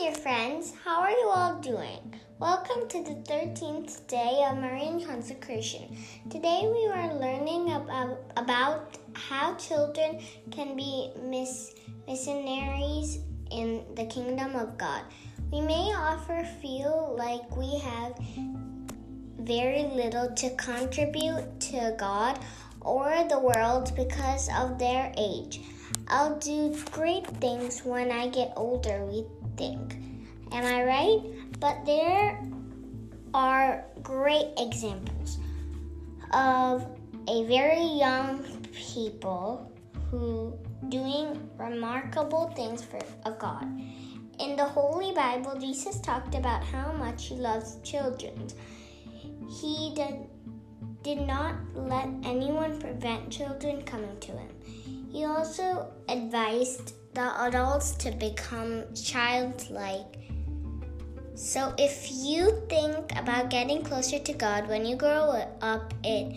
dear friends. How are you all doing? Welcome to the 13th day of Marian consecration. Today we are learning about, about how children can be miss, missionaries in the kingdom of God. We may often feel like we have very little to contribute to God or the world because of their age. I'll do great things when I get older, we think. Am I right? But there are great examples of a very young people who doing remarkable things for a God. In the Holy Bible, Jesus talked about how much he loves children. He did, did not let anyone prevent children coming to him. He also advised the adults to become childlike. So, if you think about getting closer to God when you grow up, it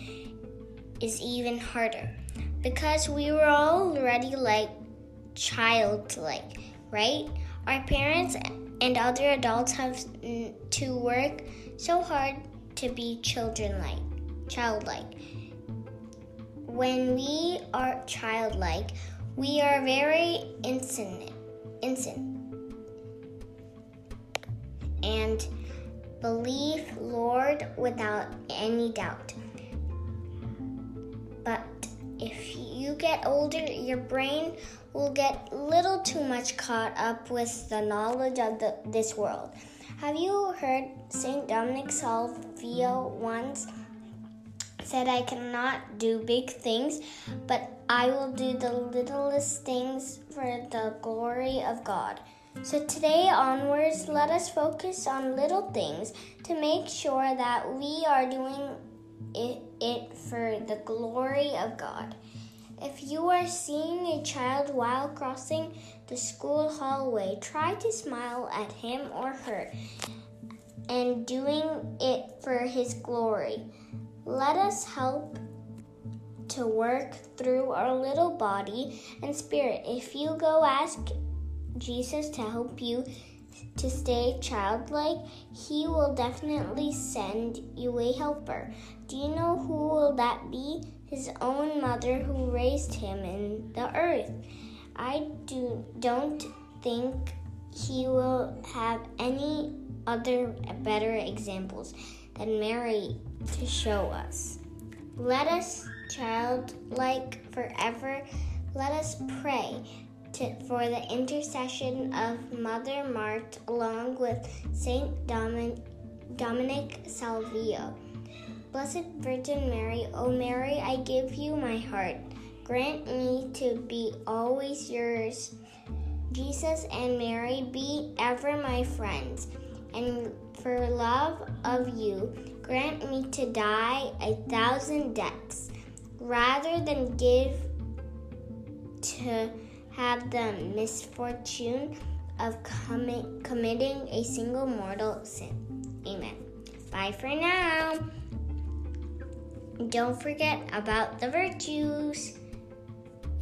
is even harder because we were already like childlike, right? Our parents and other adults have to work so hard to be children like, childlike. When we are childlike, we are very innocent, innocent and believe Lord without any doubt. But if you get older, your brain will get little too much caught up with the knowledge of the, this world. Have you heard Saint Dominic Savio once said, I cannot do big things, but I will do the littlest things for the glory of God. So today onwards, let us focus on little things to make sure that we are doing it, it for the glory of God. If you are seeing a child while crossing the school hallway, try to smile at him or her and doing it for his glory. Let us help to work through our little body and spirit. If you go ask Jesus to help you to stay childlike, he will definitely send you a helper. Do you know who will that be? His own mother who raised him in the earth. I do don't think he will have any other better examples than Mary to show us. Let us, childlike forever, let us pray to, for the intercession of Mother Mart along with Saint Domin, Dominic Savio. Blessed Virgin Mary, O Mary, I give you my heart. Grant me to be always yours. Jesus and Mary, be ever my friends. And for love of you, grant me to die a thousand deaths rather than give to have the misfortune of commi- committing a single mortal sin. Amen. Bye for now. Don't forget about the virtues.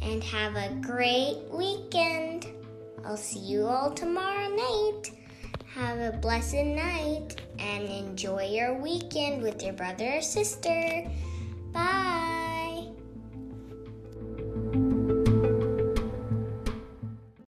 And have a great weekend. I'll see you all tomorrow night. Have a blessed night and enjoy your weekend with your brother or sister. Bye.